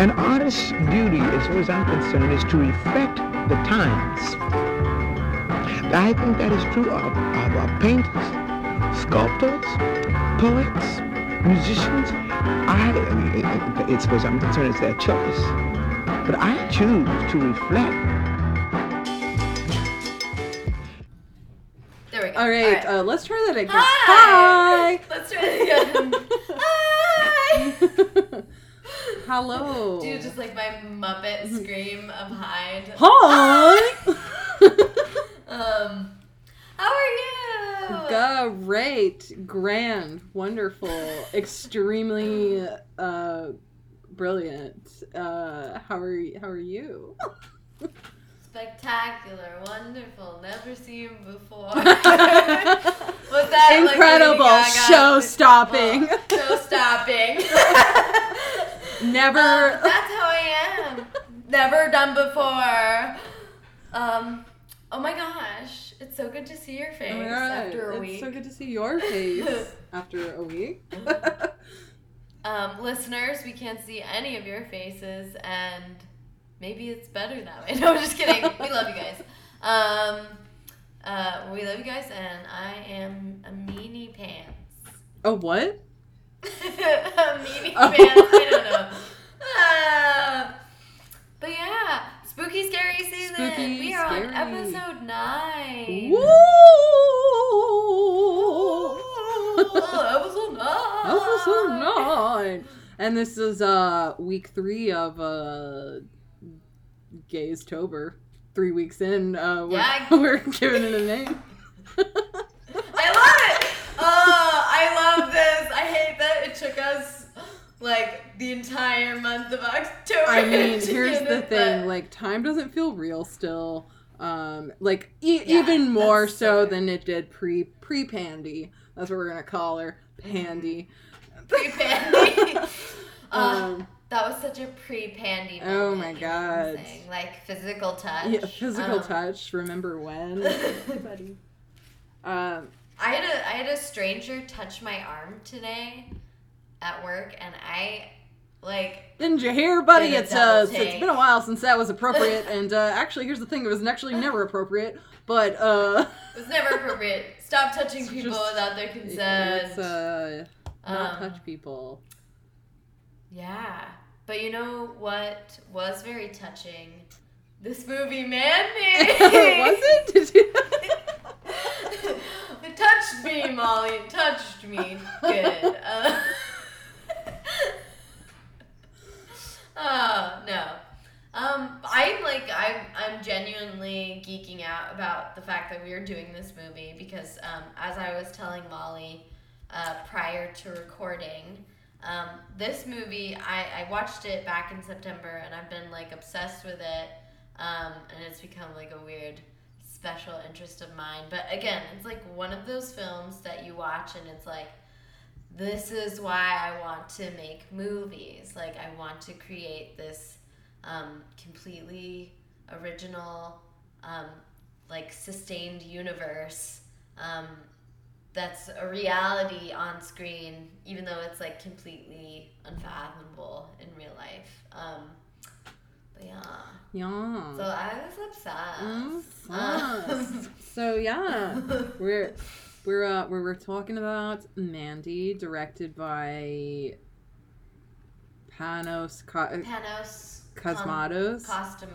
An artist's duty, as far as I'm concerned, is to reflect the times. I think that is true of, of, of painters, sculptors, poets, musicians. I, as far as I'm concerned, it's their choice. But I choose to reflect There we go. All right, Uh, let's try that again. Hi. Hi. Let's try it again. Hello. Dude, just like my Muppet Mm-hmm. scream of hide. Hi. Um, how are you? Great, grand, wonderful, extremely uh, brilliant. Uh, how are you? How are you? Spectacular, wonderful, never seen before. Was that Incredible, Gaga? show stopping. Show stopping. Never. Um, that's how I am. Never done before. Um, oh my gosh, it's so good to see your face Oh my God, after a it's week. It's so good to see your face after a week. Um, listeners, we can't see any of your faces, and maybe it's better that way. No, I'm just kidding. we love you guys. Um, uh, we love you guys, and I am a meanie pants. oh, what? A meanie Oh. pants. I don't know. Uh, but yeah, spooky scary season. Spooky, we are on episode nine. Woo! episode nine. Episode nine. And this is uh week three of uh Gays Tober. Three weeks in, uh we're, Yeah. we're giving it a name. I love it. Oh, I love this. Took us like the entire month of October. I mean, here's the thing: like time doesn't feel real still. Um, like e- Yeah, even more so fair. than it did pre pre Pandy. That's what we're gonna call her, Pandy. pre-pandy. uh, Um, that was such a pre-pandy. Oh my you know what I'm God. saying? Like physical touch. yeah, physical Um, touch. Remember when? buddy. Um, I had a I had a stranger touch my arm today at work, and I like Didn't you hear, buddy? It's uh, double it's take. been a while since that was appropriate. and uh, actually, here's the thing: it was actually never appropriate. But uh, it was never appropriate. Stop touching It's people just- without their consent. uh, not Um, touch people. Yeah. But you know what was very touching? This movie, man was it? Did you? it touched me, Molly. It touched me. Good. Uh, oh no. Um, I'm like I'm I'm genuinely geeking out about the fact that we are doing this movie because um, as I was telling Molly uh, prior to recording, um, this movie I, I watched it back in September and I've been like obsessed with it, um, and it's become like a weird special interest of mine. But again, it's like one of those films that you watch and it's like this is why I want to make movies. Like I want to create this um, completely original, um, like sustained universe um, that's a reality on screen, even though it's like completely unfathomable in real life. Um, but yeah, Yeah. so I was obsessed. Mm, Um, so yeah, we're we're uh, we're, we're talking about Mandy, directed by Panos Co- Panos Cosmatos. Costum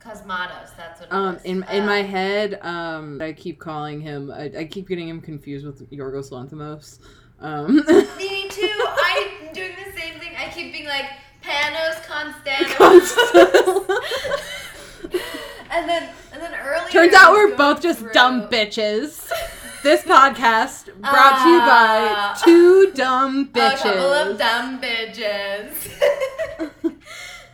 Cosmatos. That's what. It Um, is. in in Uh, my head, um, I keep calling him. I, I keep getting him confused with Yorgos Lanthimos. Um, Me too. I'm doing the same thing. I keep being like Panos Constantinos. and then and then earlier. Turns out we're both just through- dumb bitches. This podcast brought to you by Ah. two dumb bitches. A couple of dumb bitches.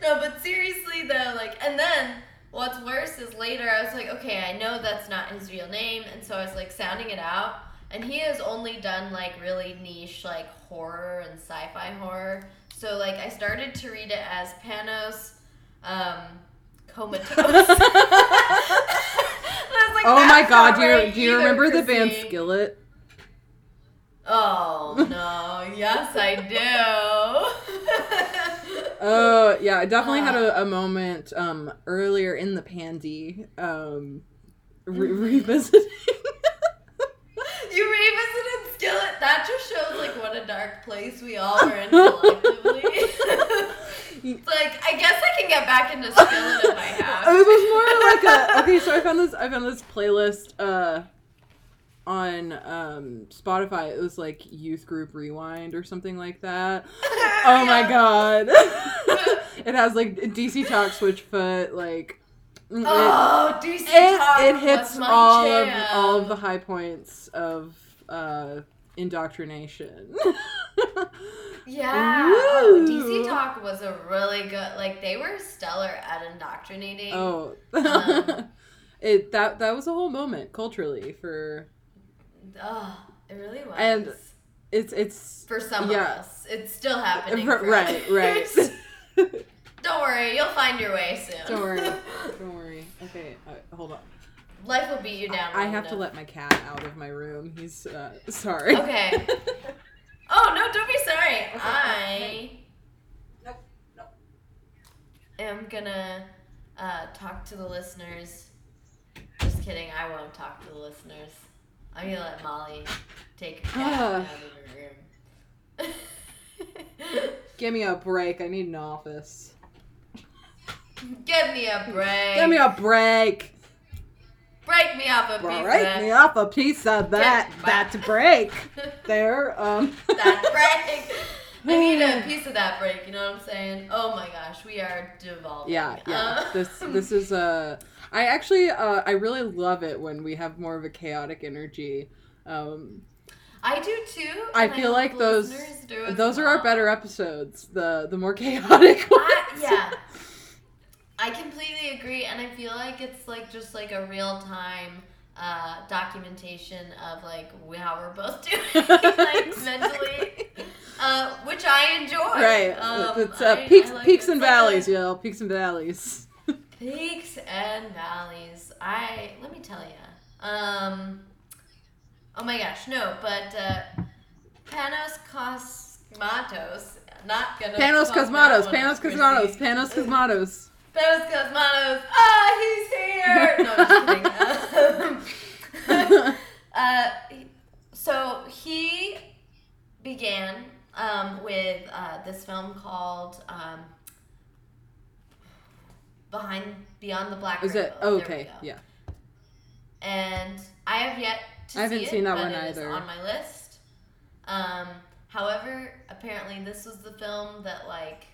no, but seriously though, like, and then what's worse is later I was like, okay, I know that's not his real name, and so I was like sounding it out, and he has only done like really niche like horror and sci-fi horror. So like I started to read it as Panos um, Comatose. Was like, Oh my god, do you, right do you remember the band Chrissy." Skillet? Oh no! Yes, I do. Oh yeah, I definitely had Uh. a, a moment um earlier in the pandy um re- revisiting. You revisited Skillet. That just shows like what a dark place we all are in collectively. like I guess I can get back into Skillet if I have. it was more like a okay. So I found this. I found this playlist uh on um Spotify. It was like youth group rewind or something like that. Oh my god! it has like DC Talk Switchfoot like. it- Oh, DC it, Talk it hits all of all of the high points of uh indoctrination. Yeah, oh, DC Talk was a really good. Like they were stellar at indoctrinating. oh. Um, it that that was a whole moment culturally for Oh, it really was. And it's it's for some yeah. of us, it's still happening. r- for right right. Don't worry, you'll find your way soon. Don't worry. Don't worry. Okay, uh, hold on. Life will beat you down. I long have to let my cat out of my room. He's uh, sorry. Okay. Oh no! Don't be sorry. I Nope, nope. am gonna uh, talk to the listeners. Just kidding. I won't talk to the listeners. I'm gonna let Molly take a cat Ah. out of her room. Give me a break. I need an office. Give me a break. Give me a break. Break me off a piece Break me that. off a piece of that. Get That's break. There. Um. that break. I need a piece of that break. You know what I'm saying? Oh my gosh, we are devolving. Yeah, yeah. Uh, This this is uh I actually uh I really love it when we have more of a chaotic energy. Um I do too. I feel hope like those listeners do as those are our better episodes. The the more chaotic ones. I completely agree, and I feel like it's like just like a real time uh, documentation of like how we're both doing, like mentally, uh, which I enjoy. Right. Um, it's uh, I- peaks I like peaks it. and It's like valleys, yo. Peaks and valleys. Peaks and valleys. I let me tell you. Um. Oh my gosh, no, but uh, Panos Cosmatos. Not gonna. Panos Cosmatos, Panos. Cosmatos, Panos Cosmatos. Panos Cosmatos. Ah, he's here. No, just kidding. Uh, so he began um, with uh, this film called um, Behind Beyond the Black Is Rainbow. it oh, okay? Yeah. And I have yet to I haven't see it, seen that but one it either. on my list. Um, however, apparently this was the film that like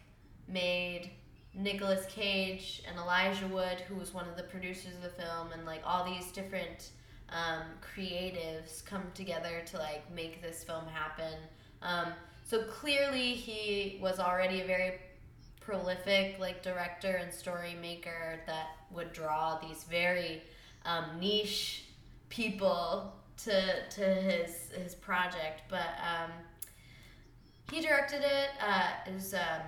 made Nicolas Cage and Elijah Wood, who was one of the producers of the film, and like all these different um, creatives come together to like make this film happen. Um, so clearly, he was already a very prolific like director and story maker that would draw these very um, niche people to to his his project. But um, he directed it. Uh, it was um,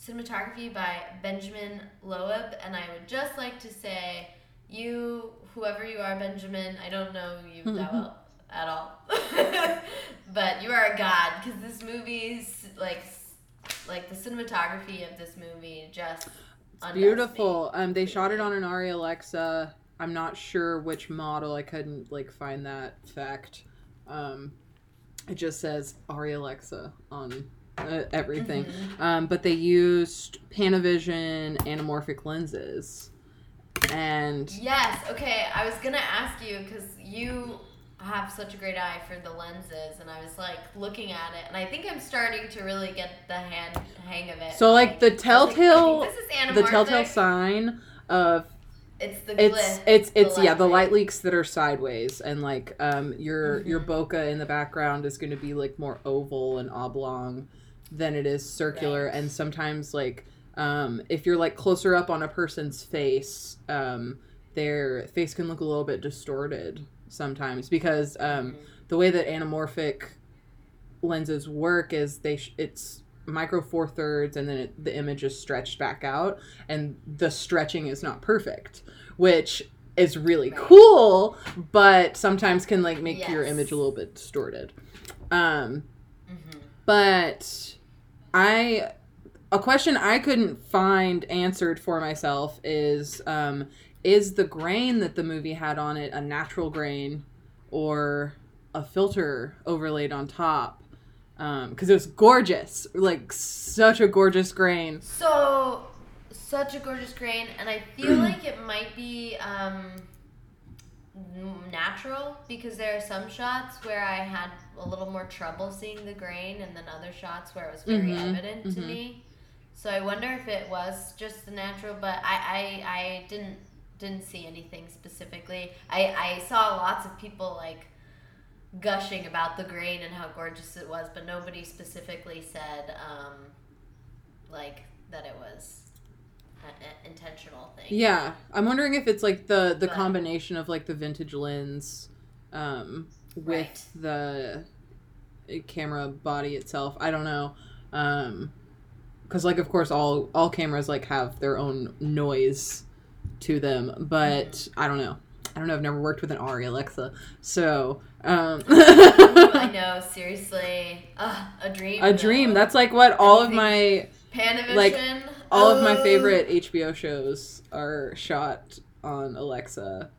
cinematography by Benjamin Loeb, and I would just like to say, you, whoever you are, Benjamin, I don't know you that well at all, but you are a god because this movie's like like the cinematography of this movie just. Beautiful. Um, they shot it on an Arri Alexa. I'm not sure which model. I couldn't like find that fact. Um, it just says Arri Alexa on uh, everything. Mhm. Um, but they used Panavision anamorphic lenses, and Yes. Okay. I was gonna ask you because you have such a great eye for the lenses, and I was like looking at it, and I think I'm starting to really get the hand hang of it. so like the like, telltale, this is the telltale sign of It's the it's glyph. it's the it's yeah the light leaks that are sideways and like um your your Mhm. bokeh in the background is going to be like more oval and oblong than it is circular Right. and sometimes like um if you're like closer up on a person's face um their face can look a little bit distorted sometimes because um Mhm. the way that anamorphic lenses work is they sh- it's micro four thirds and then it, the image is stretched back out and the stretching is not perfect which is really Right. cool but sometimes can like make your image a little bit distorted um Mhm. but i a question I couldn't find answered for myself is um, is the grain that the movie had on it a natural grain or a filter overlaid on top? Because it was gorgeous, like such a gorgeous grain. So, such a gorgeous grain, and I feel like it might be um, natural because there are some shots where I had a little more trouble seeing the grain, and then other shots where it was very Mhm, evident to mhm. me. So I wonder if it was just the natural, but I, I, I didn't didn't see anything specifically. I, I saw lots of people like gushing about the grain and how gorgeous it was, but nobody specifically said um, like that it was intentional thing. Yeah, I'm wondering if it's like the the But- combination of like the vintage lens, um, with Right. the uh, camera body itself. I don't know, um, because like of course all all cameras like have their own noise to them, but Mm-hmm. I don't know. I don't know. I've never worked with an Arri Alexa, so um, I know, seriously. Ugh, a dream. a though. dream. That's like what all of my Panavision. like, all of my Oh. favorite HBO shows are shot on Alexa,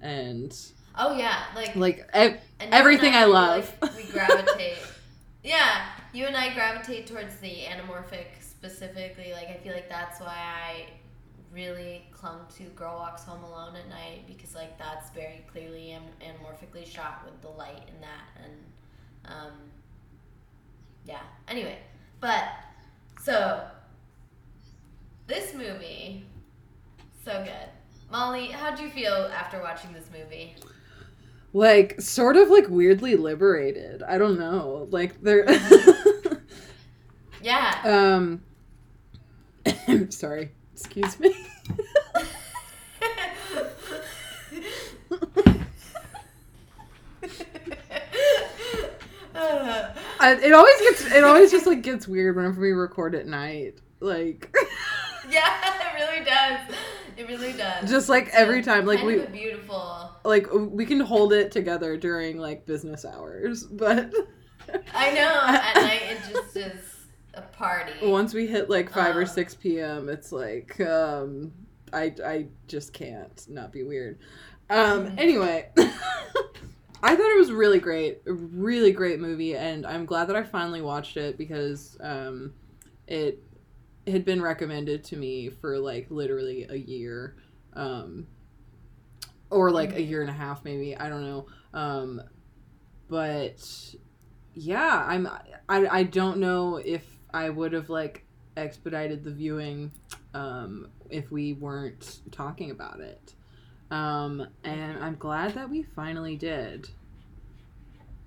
and Oh yeah, like, like ev- everything and I love. like, we gravitate. yeah, you and I gravitate towards the anamorphic specifically. Like I feel like that's why I really clung to Girl Walks Home Alone at night because like that's very clearly am- anamorphically shot with the light in that and um, yeah. Anyway, but so this movie so good. Molly, how'd you feel after watching this movie? like sort of like weirdly liberated. I don't know. Like they're Yeah. um sorry. Excuse me. I, it always gets it always just like gets weird whenever we record at night. Like yeah, it really does. It really does. just like It's every time like we beautiful. like we can hold it together during like business hours, but I know. At night, it just is a party. once we hit like 5 or Um, 6 p.m. it's like um I I just can't not be weird. Um Mhm. anyway, I thought it was really great. A really great movie and I'm glad that I finally watched it because um it had been recommended to me for like literally a year. Um or like a year and a half maybe, I don't know. Um but yeah, I'm I I don't know if I would have like expedited the viewing um if we weren't talking about it. Um and I'm glad that we finally did.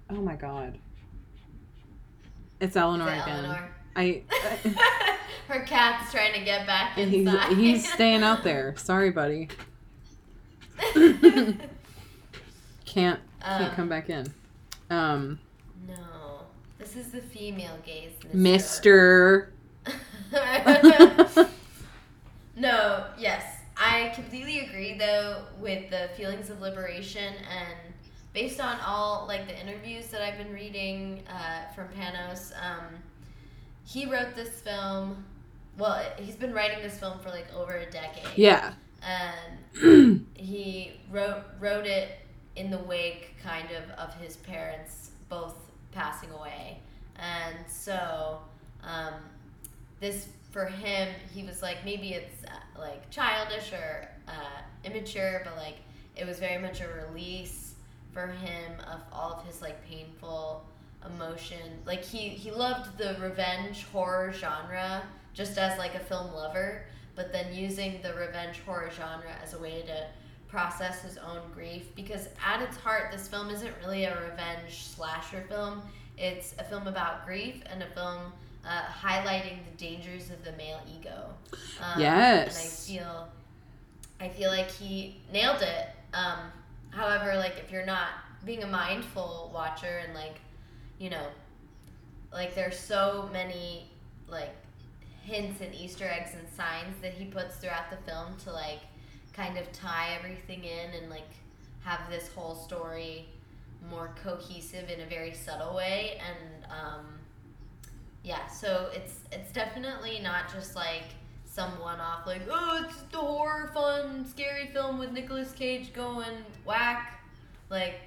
Oh my god. It's Eleanor Is it again. Eleanor? I, I Her cat's trying to get back and he's inside. he's staying out there. Sorry, buddy. Can't can't Um, come back in. Um No, this is the female gaze. Mister no, yes. I completely agree though with the feelings of liberation and based on all like the interviews that I've been reading uh, from Panos, um, he wrote this film. Well, he's been writing this film for like over a decade. Yeah. And he wrote wrote it in the wake kind of of his parents both passing away and so um, this for him he was like maybe it's uh, like childish or uh, immature but like it was very much a release for him of all of his like painful emotion. Like he he loved the revenge horror genre just as like a film lover but then using the revenge horror genre as a way to process his own grief because at its heart this film isn't really a revenge slasher film. It's a film about grief and a film uh, highlighting the dangers of the male ego. Um, Yes. and i feel i feel like he nailed it. Um, however like if you're not being a mindful watcher and like you know like there's so many like hints and Easter eggs and signs that he puts throughout the film to like kind of tie everything in and like have this whole story more cohesive in a very subtle way and um, yeah. So it's it's definitely not just like some one-off like oh it's the horror fun scary film with Nicolas Cage going whack like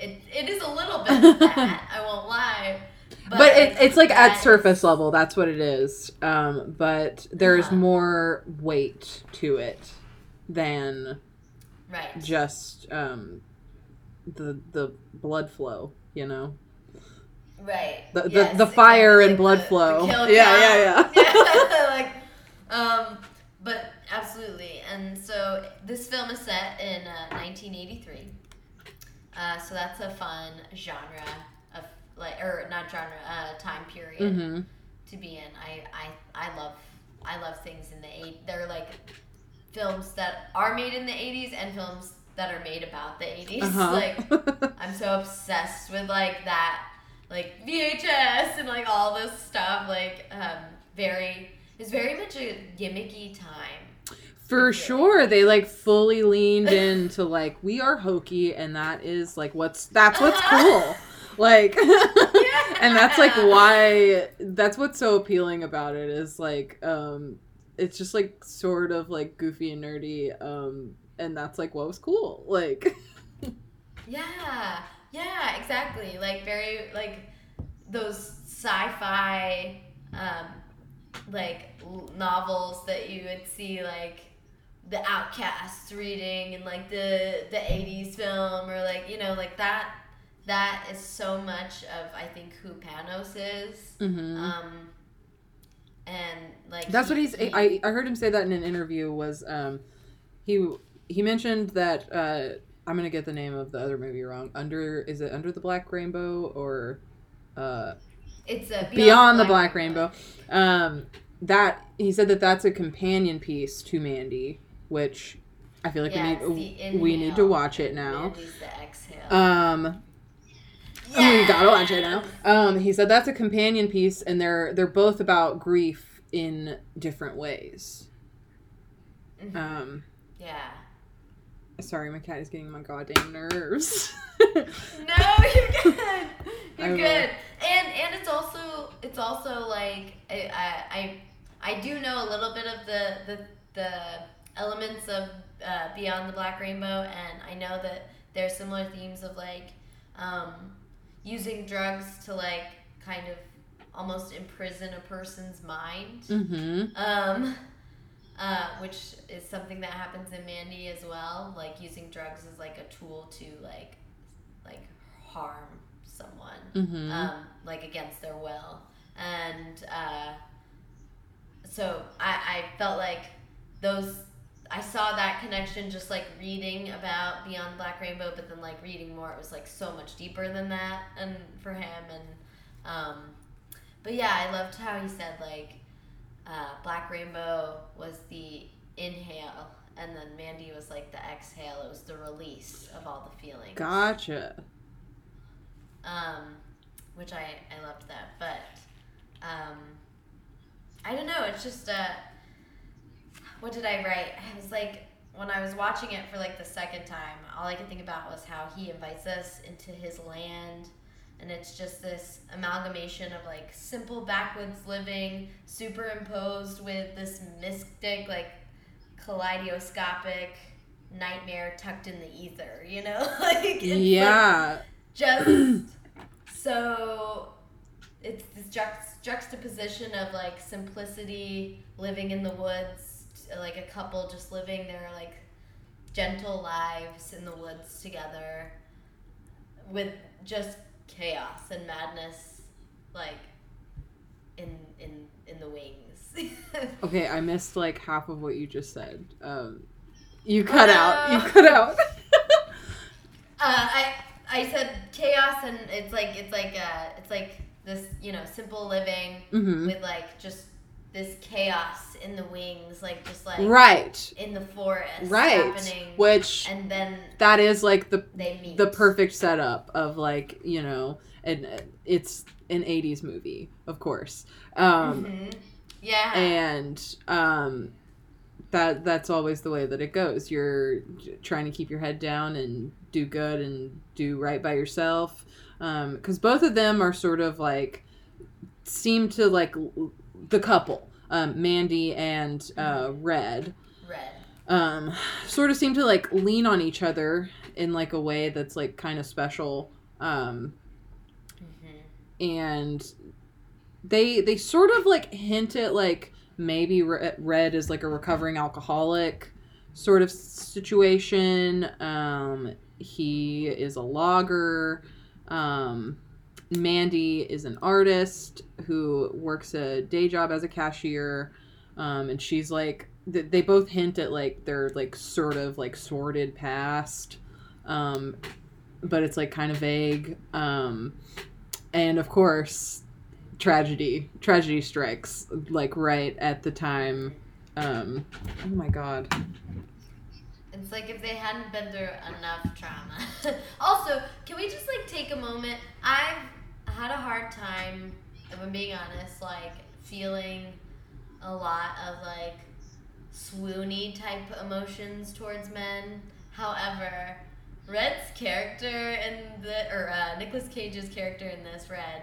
it it is a little bit of that I won't lie but, it, it's like at surface level that's what it is. Um, but there's Uh-huh. more weight to it than right. just um, the the blood flow you know? Right. The- the- Yes, the fire and exactly, blood the- the flow. kill Yeah, yeah, count. yeah. Like um but absolutely. And so this film is set in uh, 1983 uh, so that's a fun genre of like or not genre uh, time period mm-hmm. to be in. I, I I love I love things in the eight. They're like films that are made in the eighties and films that are made about the 80s uh-huh. Like I'm so obsessed with like that, like VHS and like all this stuff. Like um, very it's very much a gimmicky time. For sure, they like fully leaned into like we are hokey, and that is like what's that's what's cool. Like, and that's like why that's what's so appealing about it is like um it's just like sort of like goofy and nerdy um and that's like what was cool like Yeah, yeah, exactly. Like very like those sci-fi um, like l- novels that you would see like the outcasts reading and like the the 80s film or like you know like that that is so much of I think who Panos is. Mhm. Um and like That's he- what he's. he- I, I heard him say that in an interview. Was um, he he mentioned that uh, I'm gonna get the name of the other movie wrong. Under is it Under the Black Rainbow or uh, it's a Beyond, the Black Rainbow? Um, that he said that that's a companion piece to Mandy, which I feel like Yeah, we need we need to watch it now. Mandy's the exhale. Um, we gotta watch it now. Um, he said that's a companion piece, and they're they're both about grief in different ways. Mhm. Um, yeah. sorry, my cat is getting my goddamn nerves. No, you're good. You're good. And and it's also it's also like I I I I do know a little bit of the the the elements of uh, Beyond the Black Rainbow, and I know that there's similar themes of like um, using drugs to like kind of almost imprison a person's mind mm-hmm. um, uh, which is something that happens in Mandy as well. Like using drugs as like a tool to like like harm someone, Mm-hmm. um, like against their will. And uh, so I, I felt like those. I saw that connection just like reading about Beyond Black Rainbow, but then like reading more, it was like so much deeper than that, and for him, and um, but yeah, I loved how he said like uh, Black Rainbow was the inhale, and then Mandy was like the exhale. It was the release of all the feelings. Gotcha. Um, which I I loved that, but um, I don't know. It's just uh, what did I write? I was like when I was watching it for like the second time, all I could think about was how he invites us into his land. And it's just this amalgamation of like simple backwoods living superimposed with this mystic, like kaleidoscopic nightmare tucked in the ether, you know? like it's like, yeah. just so it's this juxt- juxtaposition of like simplicity living in the woods like a couple just living their like gentle lives in the woods together with just chaos and madness like in in in the wings Okay, I missed like half of what you just said. Um, you cut out. You Uh. cut out. Uh, I I said chaos, and it's like it's like uh, it's like this you know simple living hmm with like just this chaos in the wings, like just like Right. in the forest Right. happening, Which and then that is like the they meet. the perfect setup of like you know and it's an 80s movie of course um Mhm. yeah, and um that that's always the way that it goes you're trying to keep your head down and do good and do right by yourself um because both of them are sort of like seem to like the couple, um, Mandy and uh, Red, Red. um, sort of seem to like lean on each other in like a way that's like kind of special. Um, hmm and they they sort of like hint at like maybe Red is like a recovering alcoholic sort of situation. Um, he is a logger. Um, Mandy is an artist who works a day job as a cashier, um, and she's like th- they both hint at like their like sort of like sordid past, um, but it's like kind of vague. Um, and of course, tragedy tragedy strikes like right at the time. Um, oh my god. It's like if they hadn't been through enough trauma. also, can we just like take a moment? I've had a hard time, if I'm being honest, like feeling a lot of like swoony type emotions towards men. However, Red's character in the or uh, Nicolas Cage's character in this Red,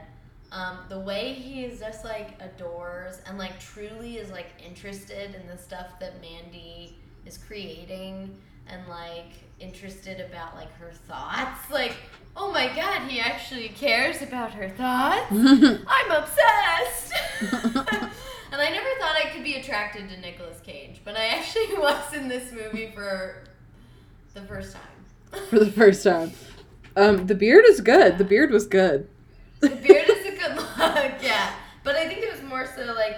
um, the way he is just like adores and like truly is like interested in the stuff that Mandy is creating and like interested about like her thoughts. Like, oh my god, he actually cares about her thoughts. I'm obsessed. and I never thought I could be attracted to Nicolas Cage, but I actually was in this movie for the first time. For the first time. Um, the beard is good. The beard was good. the beard is a good look, yeah. But I think it was more so like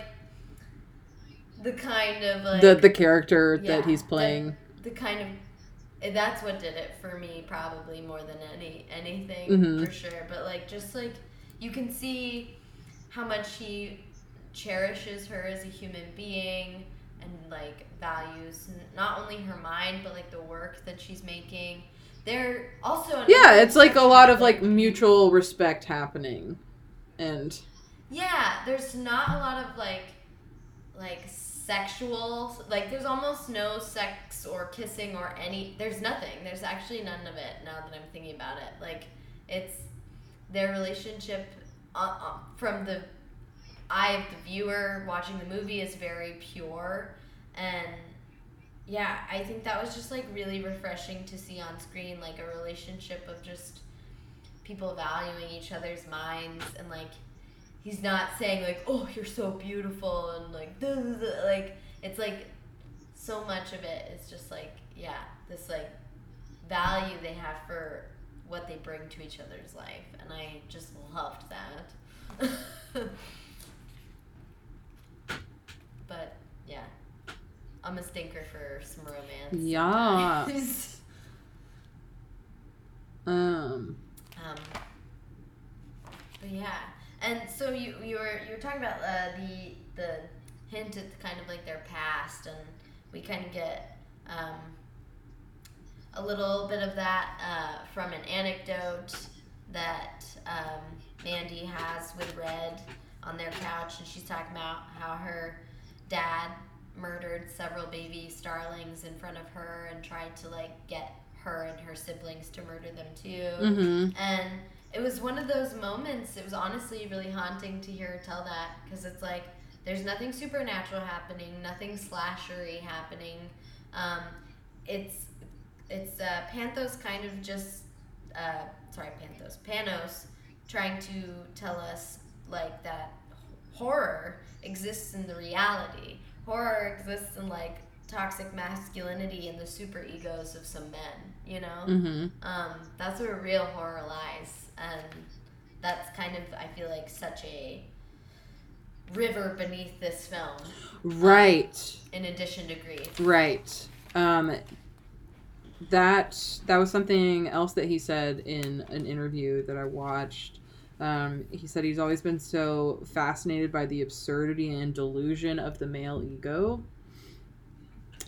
the kind of like the the character Yeah, that he's playing. The kind of that's what did it for me probably more than any anything Mhm. for sure but like just like you can see how much he cherishes her as a human being and like values not only her mind but like the work that she's making they're also Yeah, it's like a lot of like mutual respect happening. And Yeah, there's not a lot of like like sexual like there's almost no sex or kissing or any there's nothing. There's actually none of it now that I'm thinking about it. Like it's their relationship uh, uh, from the eye of the viewer watching the movie is very pure and yeah, I think that was just like really refreshing to see on screen like a relationship of just people valuing each other's minds and like he's not saying like oh you're so beautiful and like duh, duh, duh," like it's like so much of it is just like yeah this like value they have for what they bring to each other's life and i just loved that. But yeah i'm a stinker for some romance Yeah. um. Um, but yeah, and so you you were you were talking about uh, the the hint at kind of like their past, and we kind of get um, a little bit of that uh, from an anecdote that um, Mandy has with Red on their couch, and she's talking about how her dad murdered several baby starlings in front of her and tried to like get her and her siblings to murder them too. mhm. And it was one of those moments, it was honestly really haunting to hear her tell that because it's like there's nothing supernatural happening, nothing slashery happening. Um, it's it's uh, Panthos kind of just uh, sorry Panthos Panos trying to tell us like that horror exists in the reality. Horror exists in like toxic masculinity and the super egos of some men, you know? Mhm. Um, that's where real horror lies, and that's kind of I feel like such a river beneath this film. Right. In addition to grief, Right. Um that that was something else that he said in an interview that I watched. Um, he said he's always been so fascinated by the absurdity and delusion of the male ego,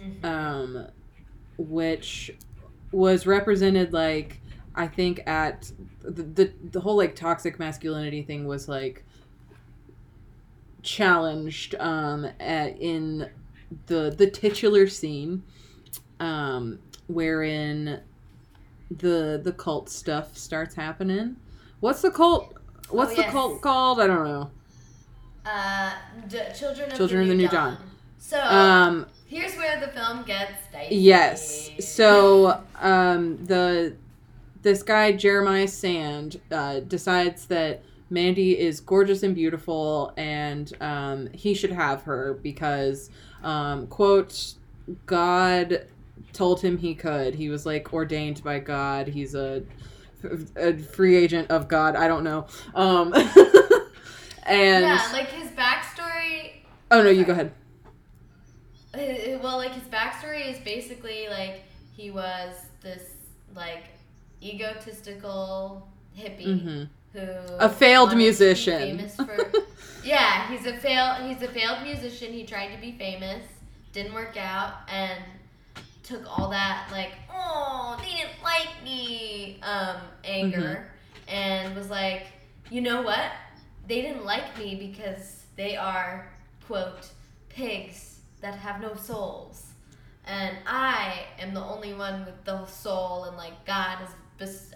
Mhm. um, which was represented like I think at the, the the whole like toxic masculinity thing was like challenged um at, in the the titular scene um wherein the the cult stuff starts happening what's the cult what's Oh, the cult called i don't know Uh, D- Children of Children the of New, the New Dawn. Dawn. So Um, here's where the film gets dicey. Yes. So um, the this guy Jeremiah Sand uh, decides that Mandy is gorgeous and beautiful, and um, he should have her because um, quote God told him he could. He was like ordained by God. He's a a free agent of God. I don't know. Um, and yeah, like his backstory. oh no, you go ahead. uh, Well, like his backstory is basically like he was this like egotistical hippie hmm who A failed wanted to be musician. famous for- yeah, he's a fail. He's a failed musician. He tried to be famous, didn't work out, and took all that like, oh, they didn't like me, um, anger, Mm-hmm. and was like, you know what? They didn't like me because they are quote pigs that have no souls. And I am the only one with the soul, and like God is,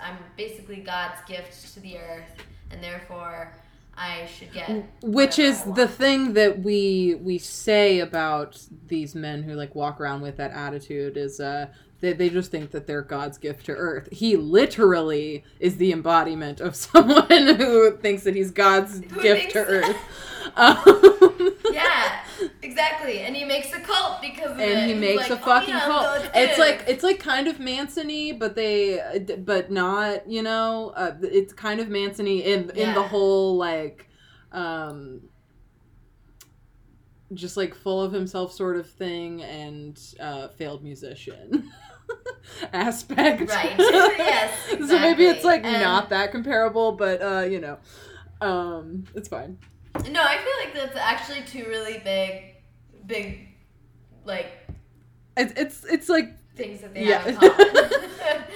I'm basically God's gift to the earth, and therefore I should get. which is the thing that we we say about these men who like walk around with that attitude is uh they, they just think that they're god's gift to earth. He literally is the embodiment of someone who thinks that he's god's Who gift to earth. Um, Yeah, exactly. And he makes a cult because of it. and he makes like, a "Oh, fucking yeah, cult. It's like it's like kind of Manson-y, but they, but not. You know, uh, it's kind of Manson-y in in the whole like, um, just like full of himself sort of thing and uh, failed musician aspect. Right. Yes, So maybe it's like And- not that comparable, but uh, you know, um, it's fine. No, I feel like that's actually two really big, big, like It's it's it's like things that they Yeah. have in common.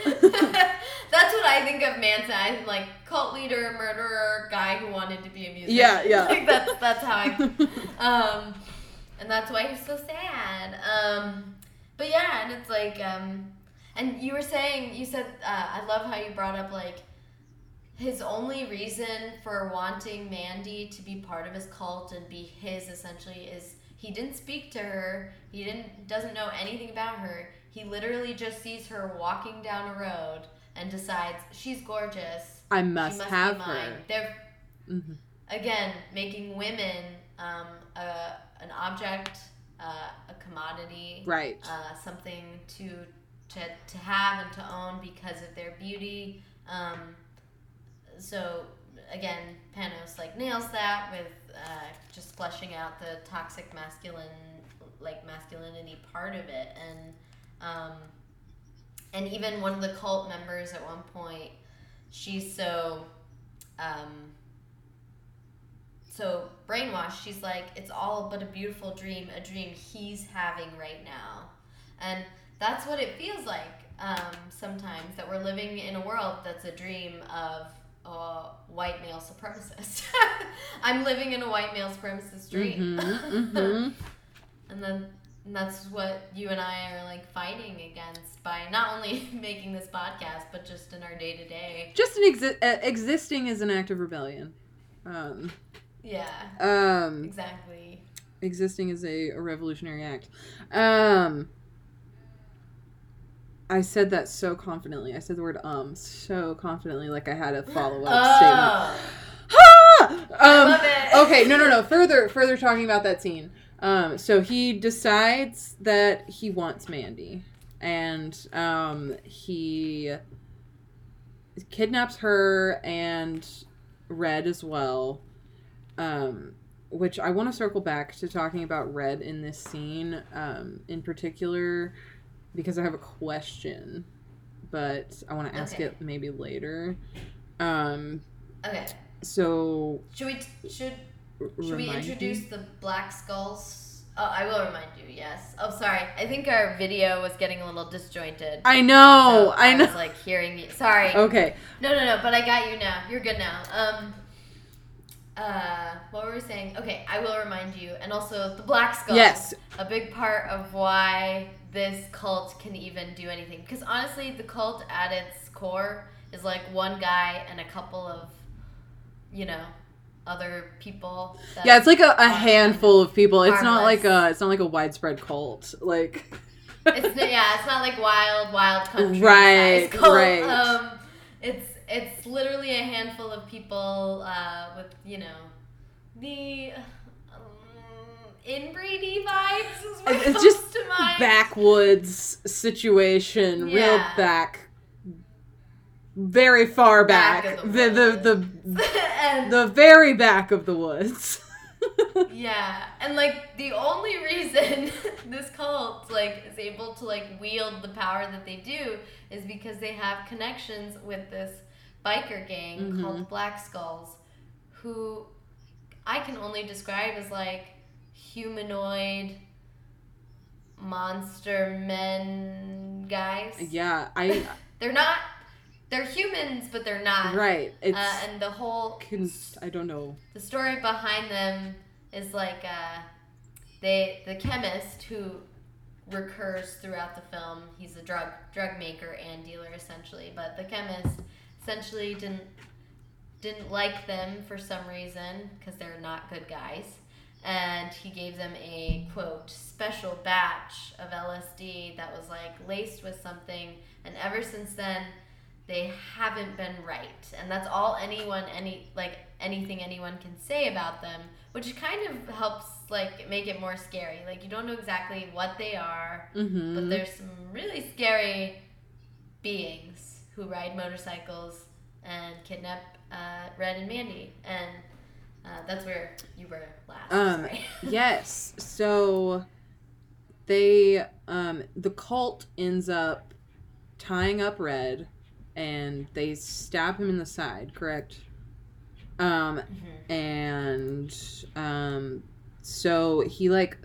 That's what I think of Manson. I'm like cult leader, murderer, guy who wanted to be a musician. Yeah, yeah. Like that's that's how I. Um, and that's why he's so sad. Um, but yeah, and it's like, um, and you were saying, you said, uh, I love how you brought up like his only reason for wanting Mandy to be part of his cult and be his essentially is he didn't speak to her. He didn't doesn't know anything about her. He literally just sees her walking down a road and decides she's gorgeous. I must, must have her. They're Mhm. again making women um, a, an object, uh, a commodity, Right. uh, something to to to have and to own because of their beauty. Um, so again, Panos like nails that with uh, just fleshing out the toxic masculine, like masculinity part of it, and um, and even one of the cult members at one point, she's so. Um, so brainwashed, she's like, it's all but a beautiful dream, a dream he's having right now. And that's what it feels like um, sometimes that we're living in a world that's a dream of a white male supremacist. I'm living in a white male supremacist dream. Mhm, mhm. and then and that's what you and I are like fighting against by not only making this podcast, but just in our day to day. Just an exi- uh, existing is an act of rebellion. Um, Yeah, um, exactly. existing is a, a revolutionary act. Um, I said that so confidently. I said the word um so confidently, like I had a follow up statement. Oh, Ah! I Um, love it. okay, no, no, no. Further, further talking about that scene. Um, so he decides that he wants Mandy, and um, he kidnaps her and Red as well. Um, which I want to circle back to talking about Red in this scene, um, in particular, because I have a question, but I want to ask Okay. it maybe later. Um, Okay. so Should we should should we introduce the black skulls? Oh, I will remind you. Yes. Oh, sorry. I think our video was getting a little disjointed. I know, so I know. was like hearing you. Sorry. Okay, No, no, no. But I got you now. You're good now. Um. Uh, what were we saying? Okay, I will remind you, and also the black skull. yes, a big part of why this cult can even do anything. Because honestly, the cult at its core is like one guy and a couple of, you know, other people. that- Yeah, it's like a, a handful of people. It's not like a it's not like a widespread cult. Like It's yeah, it's not like wild, wild country. Right, cult. right. Um, it's it's literally a handful of people uh, with you know the um, inbreedy vibes. Is what It's just to mind. backwoods situation, real back, very far Back back, of the the the the, the very back of the woods. Yeah, and like the only reason this cult like is able to like wield the power that they do is because they have connections with this biker gang Mhm. called Black Skulls, who I can only describe as like humanoid monster men guys. yeah, I They're not. They're humans, but they're not. right. It's Uh, and the whole can, I don't know. the story behind them is like uh, they the chemist who recurs throughout the film. He's a drug drug maker and dealer essentially, but the chemist essentially didn't didn't like them for some reason because they're not good guys. And he gave them a quote special batch of LSD that was like laced with something, and ever since then, they haven't been right and that's all anyone any like anything anyone can say about them which kind of helps like make it more scary like you don't know exactly what they are Mm-hmm. but there's some really scary beings who ride motorcycles and kidnap uh, red and mandy and uh, that's where you were last Um, yes. So they um the cult ends up tying up Red and they stab him in the side, correct? Um Mhm. and um so he like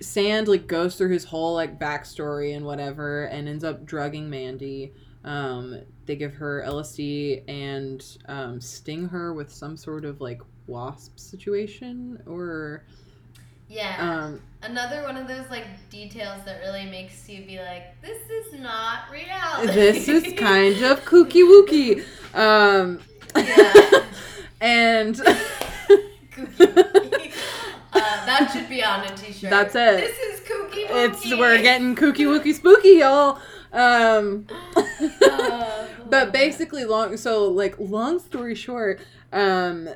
Sand like goes through his whole like backstory and whatever and ends up drugging Mandy. Um they give her LSD and um sting her with some sort of like wasp situation or yeah um another one of those like details that really makes you be like this is not reality this is kind of kooky wooky. Um, Yeah. and Kooky. uh, that should be on a t-shirt. That's it. This is kooky. it's we're getting kooky wooky spooky, y'all. Um, but basically, long so like long story short, um,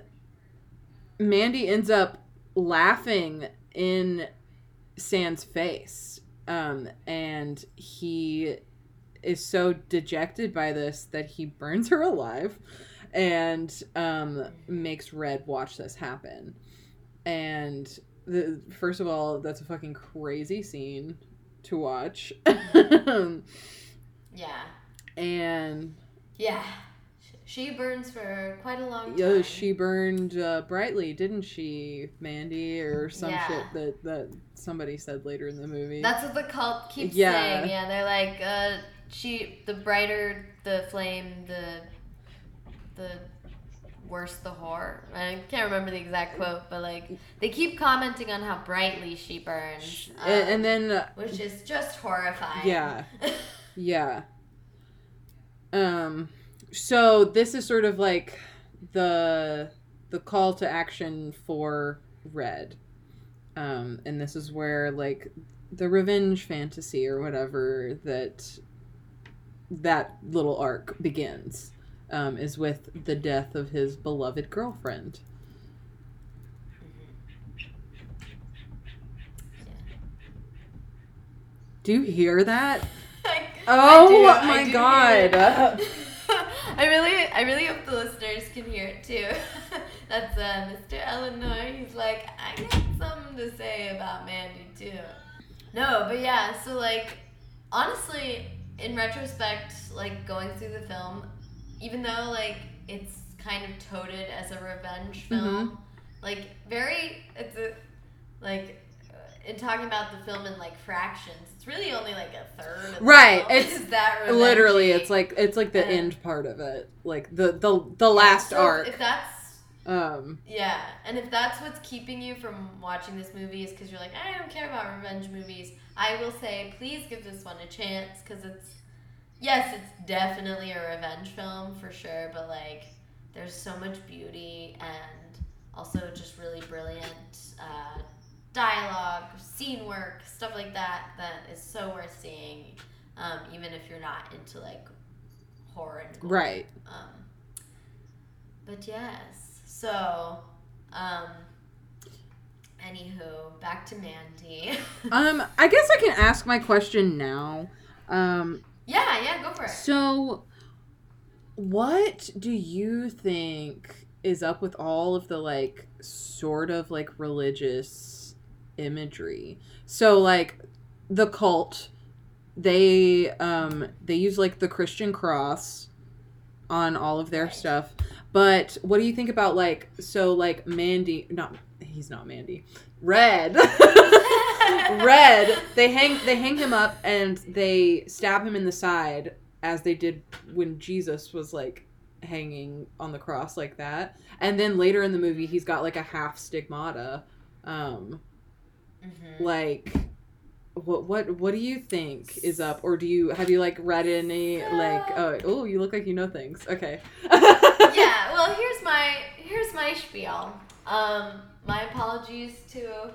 Mandy ends up laughing in Sand's face, um, and he is so dejected by this that he burns her alive and um, makes Red watch this happen. And the, first of all, that's a fucking crazy scene to watch. yeah, and yeah. She burns for quite a long time. yeah, she burned uh, brightly, didn't she, Mandy, or some Yeah. shit that that somebody said later in the movie. That's what the cult keeps Yeah. saying. Yeah, they're like, uh, she, the brighter the flame, the, the worse the whore. I can't remember the exact quote, but like, they keep commenting on how brightly she burns. um, and, and then uh, which is just horrifying. Yeah. Yeah. Um so this is sort of like the the call to action for Red. Um and this is where like the revenge fantasy or whatever that that little arc begins. Um, is with the death of his beloved girlfriend. Do you hear that? I- Oh I do, I my do god. I really, I really hope the listeners can hear it too. That's uh, Mr. Eleanor. He's like, I got something to say about Mandy too. No, but yeah. So like, honestly, in retrospect, like going through the film, even though like it's kind of toted as a revenge film, like very, it's a like. uh, In talking about the film in like fractions, it's really only like a third. Of the Right, it's is that Literally, revenge-y. it's like it's like the Yeah. end part of it, like the the the last So arc. If that's Um, yeah, and if that's what's keeping you from watching this movie is because you're like, I don't care about revenge movies, I will say, please give this one a chance because it's, yes, it's definitely a revenge film for sure, but like, there's so much beauty and also just really brilliant uh, dialogue, scene work, stuff like that. That is so worth seeing, um, even if you're not into like horror and gore. Right. Um, but yes, so um, anywho, back to Mandy. Um, I guess I can ask my question now. Um, yeah, yeah, go for it. so what do you think is up with all of the like sort of like religious imagery? So like the cult they um they use like the Christian cross on all of their stuff. But what do you think about like so like Mandy not he's not Mandy. Red. Red. They hang they hang him up and they stab him in the side as they did when Jesus was like hanging on the cross like that. And then later in the movie he's got like a half stigmata. Um Mhm. like what what what do you think is up or do you have you like read any like oh oh you look like you know things okay yeah, well, here's my here's my spiel. Um, my apologies to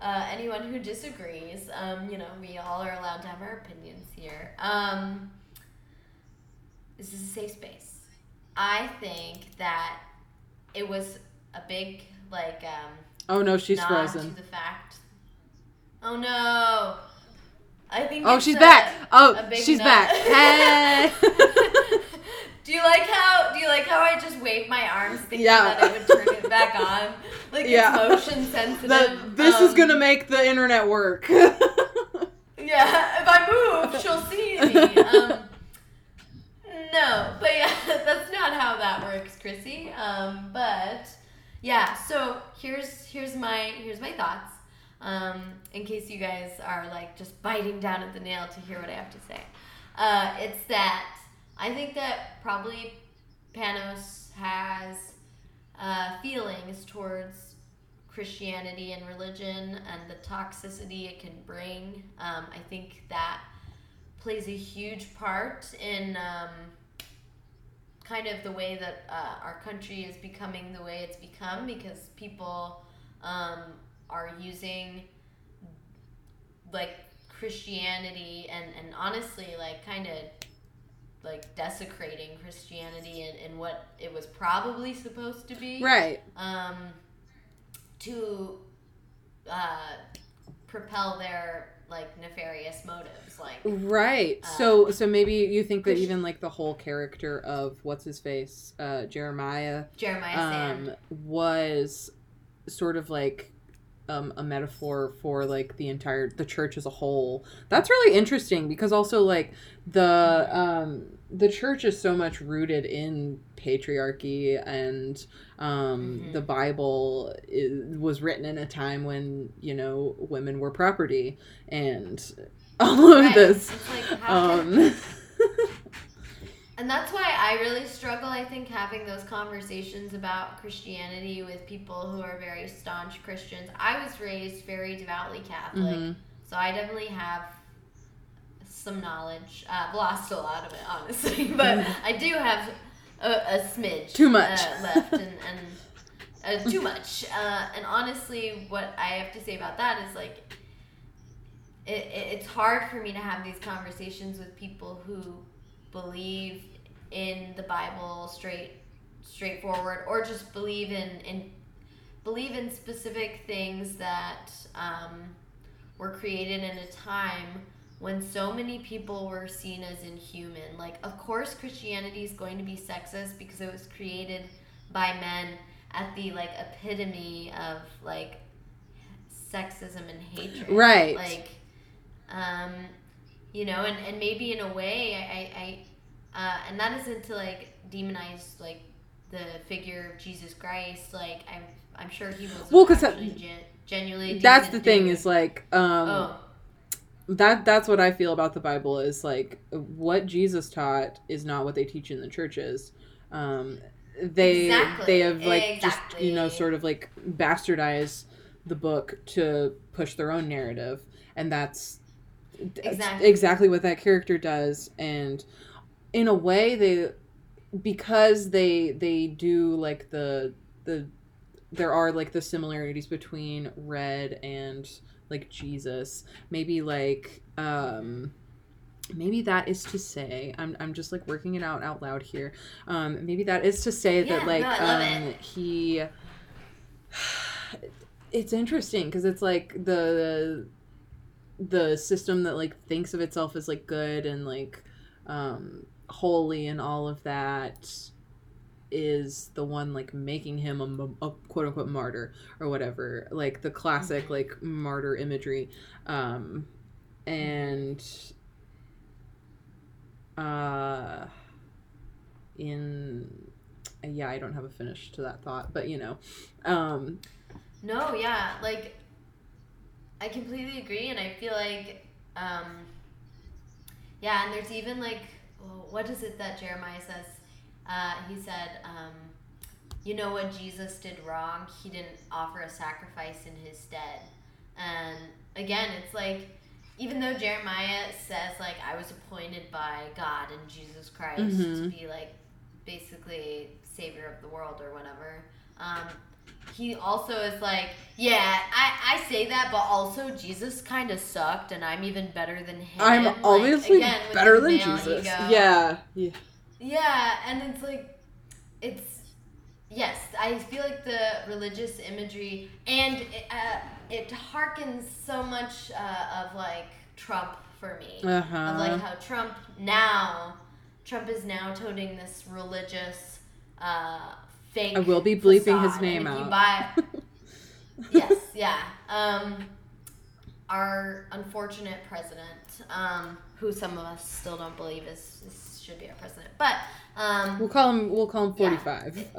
uh, anyone who disagrees. Um, you know, we all are allowed to have our opinions here. Um, this is a safe space. I think that it was a big like um, oh no she's frozen to the fact. Oh no. I think. oh she's a- back oh she's nut. back hey do you like how do you like how I just waved my arms thinking Yeah. that it would turn it back on? Like Yeah. it's motion sensitive. that, this is Um, gonna make the internet work Yeah, if I move, she'll see me. Um, no, but yeah, that's not how that works, Chrissy. Um, but yeah, so here's here's my here's my thoughts. Um, in case you guys are like just biting down at the nail to hear what I have to say, uh, it's that I think that probably Panos has uh, feelings towards Christianity and religion and the toxicity it can bring. Um, I think that plays a huge part in um, kind of the way that uh, our country is becoming the way it's become because people um, are using like Christianity and, and honestly like kind of like desecrating Christianity and, and what it was probably supposed to be. Right. Um, to uh, propel their like nefarious motives. Like, right. Uh, so so maybe you think that even like the whole character of what's his face uh jeremiah Jeremiah um, was sort of like um, a metaphor for like the entire the church as a whole. That's really interesting because also like the um, the church is so much rooted in patriarchy and um, Mhm. the Bible is, was written in a time when you know women were property and all of Right. this. Like Um, and that's why I really struggle. I think having those conversations about Christianity with people who are very staunch Christians. I was raised very devoutly Catholic, Mhm. so I definitely have some knowledge. Uh, I've lost a lot of it, honestly, but I do have a, a smidge. Too much. uh, left, and, and uh, too much. Uh, and honestly, what I have to say about that is like, it, it, it's hard for me to have these conversations with people who believe in the Bible straight, straightforward, or just believe in in believe in specific things that um, were created in a time when so many people were seen as inhuman. Like, of course, Christianity is going to be sexist because it was created by men at the like epitome of like sexism and hatred. Right. Like, um, you know, and, and maybe in a way, I, I, uh, and that isn't to like demonize like the figure of Jesus Christ. Like, I'm, I'm sure he was Well, 'cause that- actually gen- genuinely. that's the thing is like um, oh, that that's what I feel about the Bible is like what Jesus taught is not what they teach in the churches. Um, they Exactly. they have like just you know sort of like bastardized the book to push their own narrative, and that's that's Exactly. exactly what that character does. And in a way, they because they they do like the the there are like the similarities between red and like jesus maybe like um maybe that is to say i'm, I'm just like working it out out loud here um maybe that is to say Yeah, that like no, um it. he it's interesting because it's like the the system that like thinks of itself as like good and like um holy and all of that is the one like making him a quote unquote martyr or whatever. Like the classic like martyr imagery. Um and uh in yeah i don't have a finish to that thought but you know um No, yeah, like I completely agree, and I feel like, um, yeah, and there's even like, oh, what is it that Jeremiah says? Uh, he said, um, you know what Jesus did wrong? He didn't offer a sacrifice in his stead. And again, it's like, even though Jeremiah says like I was appointed by God and Jesus Christ Mhm. to be like basically savior of the world or whatever. Um, he also is like, yeah, I, I say that, but also Jesus kind of sucked, and I'm even better than him. i'm Like, obviously again, better than jesus ego. yeah yeah Yeah, and it's like, it's yes, I feel like the religious imagery and it, uh, it harkens so much uh, of like Trump for me. uh-huh Of like how Trump now, Trump is now toting this religious, uh, I will be bleeping his name out. Buy, yes, yeah. Um, our unfortunate president, um, who some of us still don't believe is, is should be our president, but um, We'll call him. We'll call him Yeah. forty-five.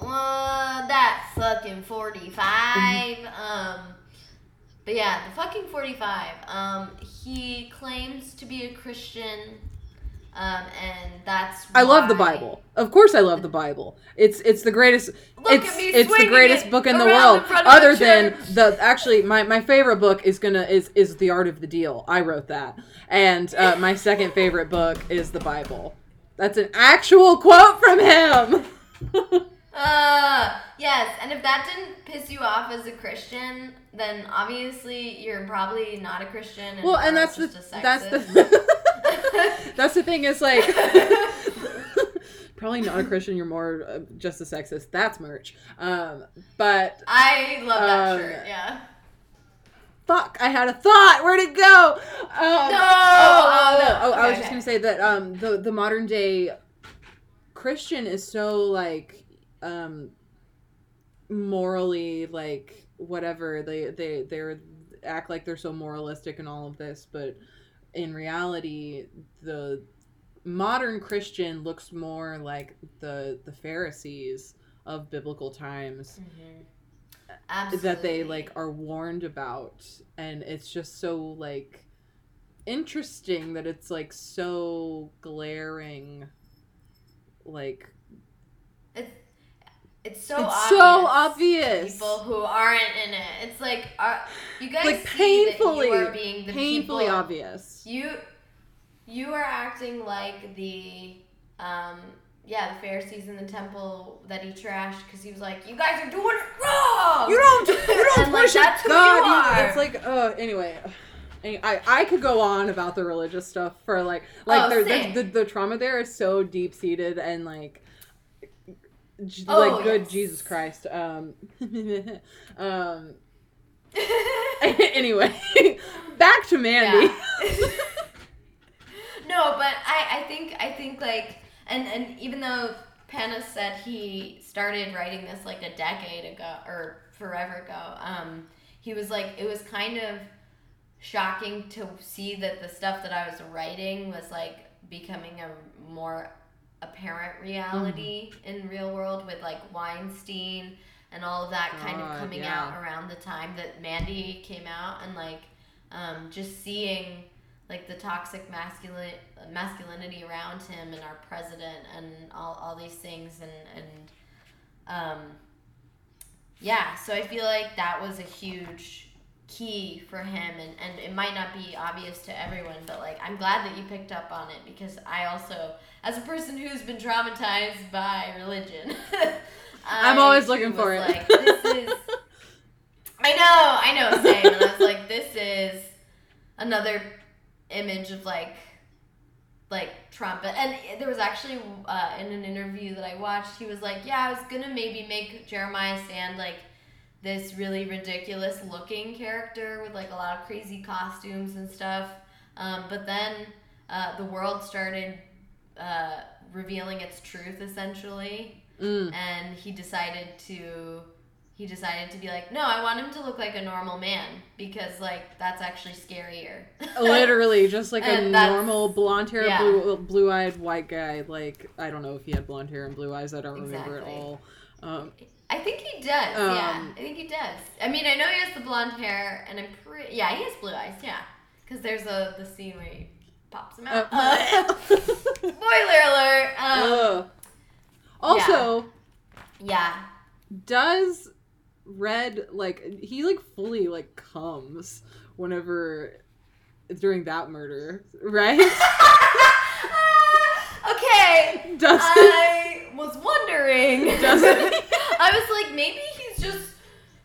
uh, that fucking forty five. um, but yeah, the fucking forty five. Um, he claims to be a Christian. Um, and that's I love the Bible. Of course, I love the Bible. It's it's the greatest. Look it's at me it's the greatest it book in the world. Other the than the actually, my, my favorite book is gonna is is the Art of the Deal. I wrote that, and uh, my second favorite book is the Bible. That's an actual quote from him. Uh, yes, and if that didn't piss you off as a Christian, then obviously you're probably not a Christian. And well, and that's the that's the that's the thing is like probably not a Christian. You're more uh, just a sexist. That's merch. Um, but I love that Um, shirt. Yeah. fuck, I had a thought. Where'd it go? Um, No! Oh, oh, no. oh, I Okay, was just gonna say that um, the the modern day Christian is so like um, morally like whatever they they they're act like they're so moralistic and all of this, but in reality, the modern Christian looks more like the the Pharisees of biblical times mm-hmm. Absolutely. that they like are warned about and it's just so like interesting that it's like so glaring like It's it's so It's obvious. so obvious. People who aren't in it. It's like are you guys like see painfully that you are being the painfully people, obvious You you are acting like the um yeah the Pharisees in the temple that he trashed because he was like you guys are doing it wrong. you don't you don't And, like, worship god you You- are. it's like uh anyway I, I could go on about the religious stuff for like like Oh, same. the, the the trauma there is so deep seated and like j- Oh, like good yes. Jesus Christ um um anyway, back to Mandy. Yeah. no, but I, I think I think like and and even though Panos said he started writing this like a decade ago or forever ago, um, he was like it was kind of shocking to see that the stuff that I was writing was like becoming a more apparent reality in real world with like Weinstein and all of that kind of coming yeah. out around the time that Mandy came out and like um, just seeing like the toxic masculine masculinity around him and our president and all, all these things and and um, yeah so I feel like that was a huge key for him and, and it might not be obvious to everyone but like i'm glad that you picked up on it because i also as a person who's been traumatized by religion I'm always looking for it. Like, this is. I know, I know, same. And I was like, this is another image of like, like Trump. And there was actually uh, in an interview that I watched, he was like, yeah, I was gonna maybe make Jeremiah Sand like this really ridiculous looking character with like a lot of crazy costumes and stuff. Um, but then uh, the world started uh, revealing its truth essentially Mm. and he decided to he decided to be like no i want him to look like a normal man because like that's actually scarier Literally, just like a normal blonde hair, yeah. blue blue eyed white guy. Like I don't know if he had blonde hair and blue eyes. I don't remember at all. Um, i think he does yeah. Um, i think he does. I mean i know he has the blonde hair and i'm pretty yeah he has blue eyes yeah. Because there's a the scene where he pops him out. Uh, spoiler alert um, also, yeah. Does Red like he like fully like comes whenever during that murder, right? okay. Does I was wondering. I was like, maybe he's just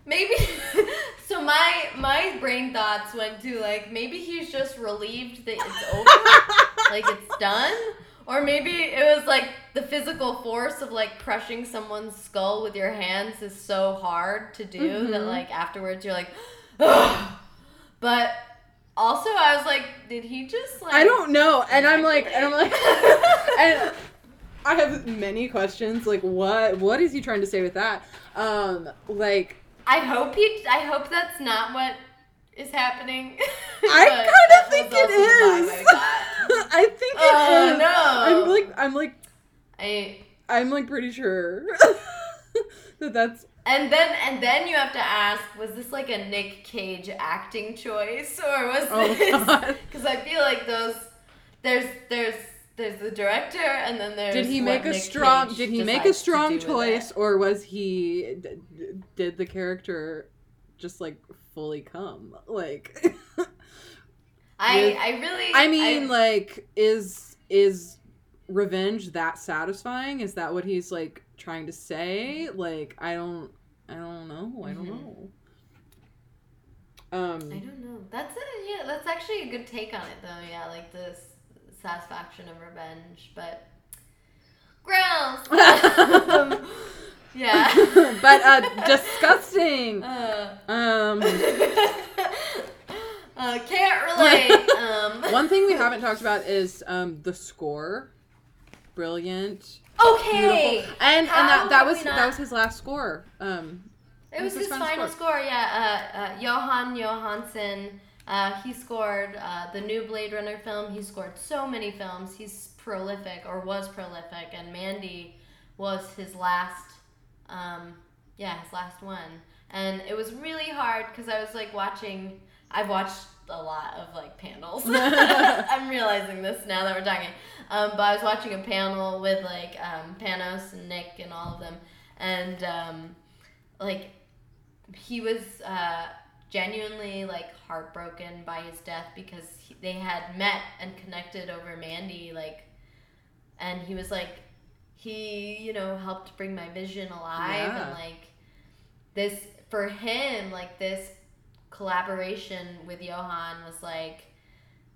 maybe. so my my brain thoughts went to like maybe he's just relieved that it's over, like it's done, or maybe it was like the physical force of like crushing someone's skull with your hands is so hard to do that Mhm. like afterwards you're like, Ugh. but. Also, I was like, did he just like? I don't know, and I'm like, and I'm like, and I have many questions. Like, what what is he trying to say with that? Um, like, I hope he. I hope that's not what is happening. I kind of think it is. also the it vibe is. I think it is. Oh, no. I'm like, I'm like, I I'm like pretty sure that that's. and then and then you have to ask: Was this like a Nick Cage acting choice, or was Oh, this? Because I feel like those. There's there's there's the director, and then there's. Did he make a Nick strong? Cage Did he make a strong choice, or was he? d- d- Did the character just like fully come? Like, I with- I really. I mean, like, is is revenge that satisfying? Is that what he's like trying to say? Like, I don't, I don't know. I don't Mhm. know. Um, I don't know. That's a yeah. That's actually a good take on it, though. Yeah, like the s- satisfaction of revenge, but gross. Um, yeah. but uh, disgusting. Uh, Um, uh, can't relate. Um, one thing we haven't talked about is um the score. Brilliant, Okay. beautiful, and How and that that was that was his last score. Um, It was his his final final score, yeah. Uh, uh, Jóhann Jóhannsson. Uh, he scored uh, the new Blade Runner film. He scored so many films. He's prolific, or was prolific, and Mandy was his last, um, yeah, his last one. And it was really hard because I was like watching. I've watched a lot of like panels. I'm realizing this now that we're talking. Um, but I was watching a panel with like um, Panos and Nick and all of them, and um, like he was uh, genuinely like heartbroken by his death because he, they had met and connected over Mandy like and he was like he you know helped bring my vision alive Yeah. and like this for him like this collaboration with Jóhann was like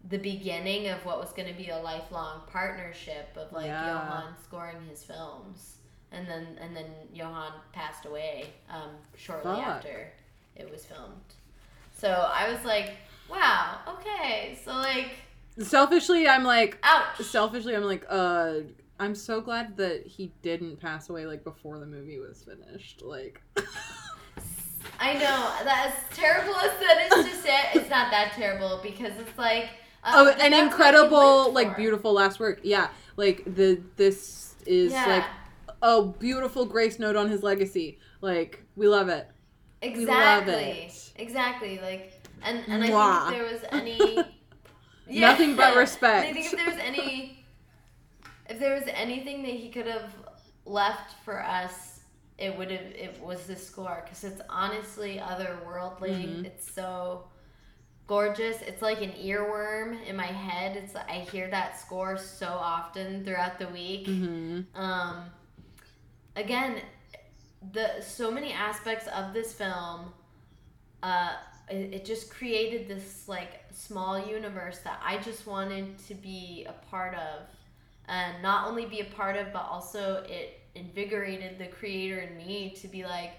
the beginning of what was going to be a lifelong partnership of like Yeah. Jóhann scoring his films and then and then Jóhann passed away um, shortly Fuck. after it was filmed. So I was like, wow, okay, so like, selfishly, I'm like, ouch. selfishly, I'm like, uh, I'm so glad that he didn't pass away like before the movie was finished. Like, I know that as terrible as that is to say, it's not that terrible because it's like uh, oh, an incredible, like for. beautiful last work. Yeah, like the this is Yeah, like a beautiful grace note on his legacy. Like, we love it. Exactly, exactly. Like, and and I Mwah. think if there was any, Nothing but respect. I think if there was any, if there was anything that he could have left for us, it would have. It was the score because it's honestly otherworldly. Mhm. It's so gorgeous. It's like an earworm in my head. It's I hear that score so often throughout the week. hmm Um, again, the so many aspects of this film uh it, it just created this like small universe that I just wanted to be a part of and not only be a part of but also it invigorated the creator in me to be like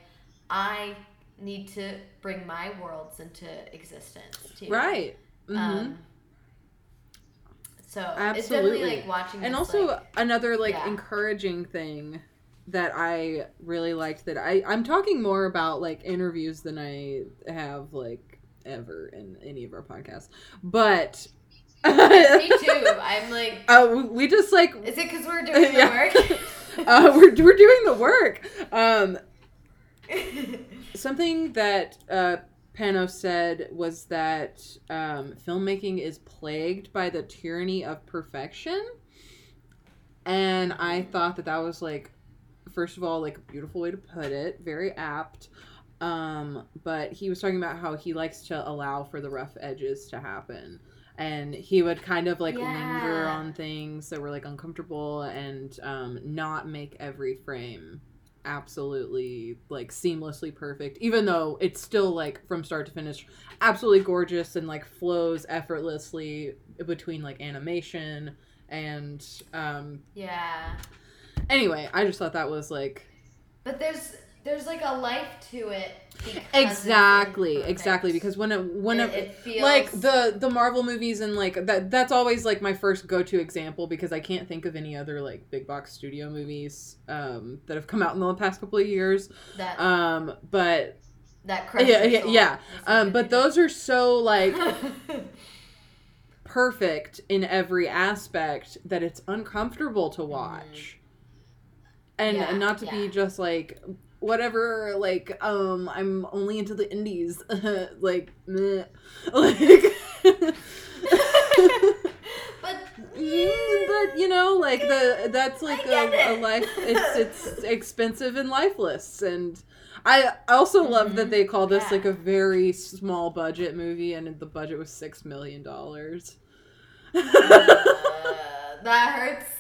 I need to bring my worlds into existence too. Right. Mhm. Um, so it's Absolutely. definitely like watching and this, also like, another like yeah. encouraging thing that I really liked that I I'm talking more about like interviews than I have like ever in any of our podcasts. But me too. I'm like Uh, we just like Is it because we're doing the Yeah. work? uh, we're we're doing the work. Um, something that uh, Panos said was that um, filmmaking is plagued by the tyranny of perfection, and I thought that that was like, first of all, like a beautiful way to put it, very apt. Um, but he was talking about how he likes to allow for the rough edges to happen. And he would kind of like linger on things that were like uncomfortable and um, not make every frame absolutely like seamlessly perfect, even though it's still like from start to finish absolutely gorgeous and like flows effortlessly between like animation and um yeah. Anyway i just thought that was like But there's there's like a life to it. exactly exactly because when it when it, it, feels like the the marvel movies and like that that's always like my first go-to example because i can't think of any other like big box studio movies um that have come out in the past couple of years that um but that yeah yeah, yeah. Um but those are so like perfect in every aspect that it's uncomfortable to watch and, Mm-hmm. Yeah, and not to yeah. be just like whatever like um i'm only into the indies like meh. like but Mm, but you know like the that's like a, a life it's it's expensive and lifeless and i also love that Mhm. they call this Yeah. like a very small budget movie and the budget was six million dollars uh, that hurts.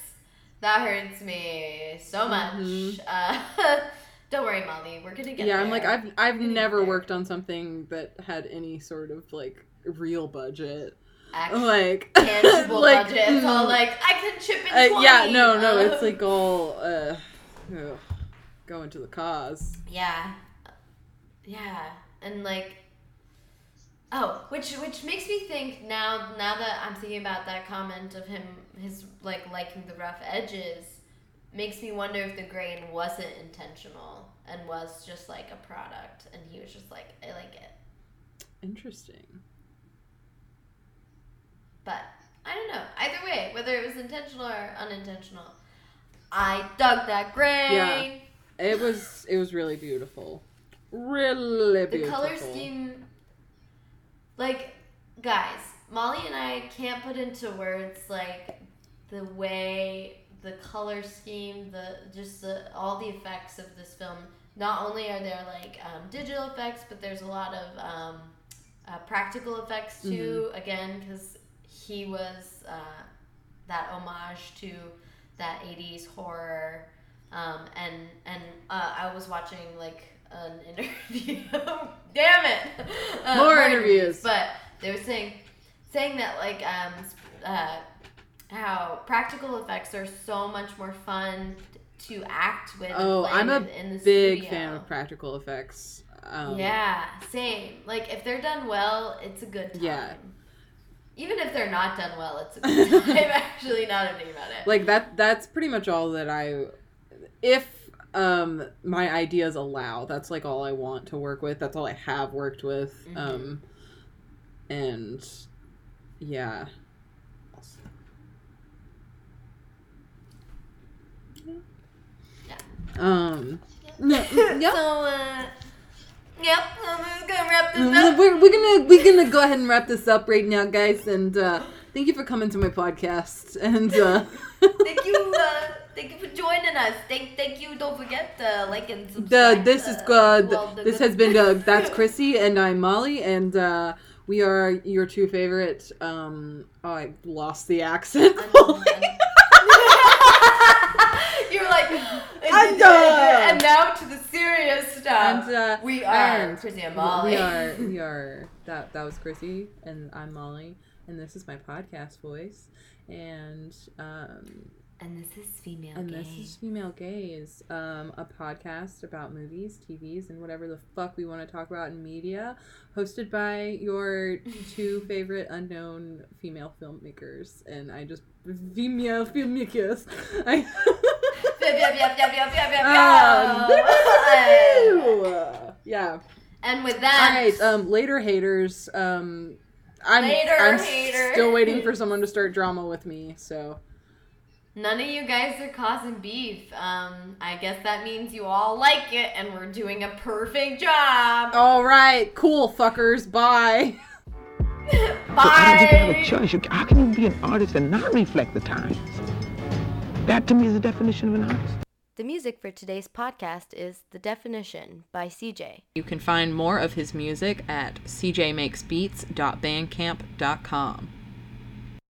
That hurts me so much. Mhm. Uh, don't worry, Molly. We're gonna get yeah there. i'm like i've i've never worked on something that had any sort of like real budget Actually, like tangible like, budget. It's all mm, like I can chip in. uh, yeah no no uh, it's like all uh ugh, going to the cause Yeah. Yeah. And like Oh, which which makes me think now now that I'm thinking about that comment of him his like liking the rough edges makes me wonder if the grain wasn't intentional and was just like a product and he was just like I like it. interesting But I don't know. Either way, whether it was intentional or unintentional, I dug that grain. Yeah. It was it was really beautiful. Really beautiful. the color scheme like guys molly and i can't put into words like the way the color scheme the just the all the effects of this film not only are there like um, digital effects but there's a lot of um, uh, practical effects too again because he was uh, that homage to that 80s horror um, and and uh, I was watching like an interview. Damn it! Uh, More interviews. But they were saying saying that like um uh, how practical effects are so much more fun to act with. Oh, I'm a Big studio. fan of practical effects. Um, yeah, same. Like if they're done well, it's a good time. Yeah. Even if they're not done well, it's a good time. Actually, now that I'm about it. Like that that's pretty much all that I if um my ideas allow, that's like all I want to work with. That's all I have worked with. Mhm. Um and yeah. Um yeah. So, uh, yep, I'm just gonna wrap this up. We're, we're gonna we're gonna go ahead and wrap this up right now, guys. And uh, thank you for coming to my podcast. And uh, thank you, uh, thank you for joining us. Thank, thank you. Don't forget to like and the subscribe. this is good. well, the This has been uh, that's Chrissy and I'm Molly, and uh, we are your two favorite. Um, oh, I lost the accent. And uh, and now to the serious stuff. And, uh, we are and Chrissy and Molly. We are. We are. That that was Chrissy, and I'm Molly, and this is my podcast voice, and um, And this is female and gay. this is Female Gaze, um, a podcast about movies, TVs, and whatever the fuck we want to talk about in media, hosted by your two favorite unknown female filmmakers, and I just female filmmakers. I. Um, yeah. and with that, right. Um, later haters. Um, I'm Later I'm hater. still waiting for someone to start drama with me. So none of you guys are causing beef. Um, I guess that means you all like it, and we're doing a perfect job. all right, cool fuckers. Bye. So you have a Bye. choice. You, how can you be an artist and not reflect the times? That to me is the definition of an artist. The music for today's podcast is The Definition by CJ. You can find more of his music at cjmakesbeats.bandcamp.com.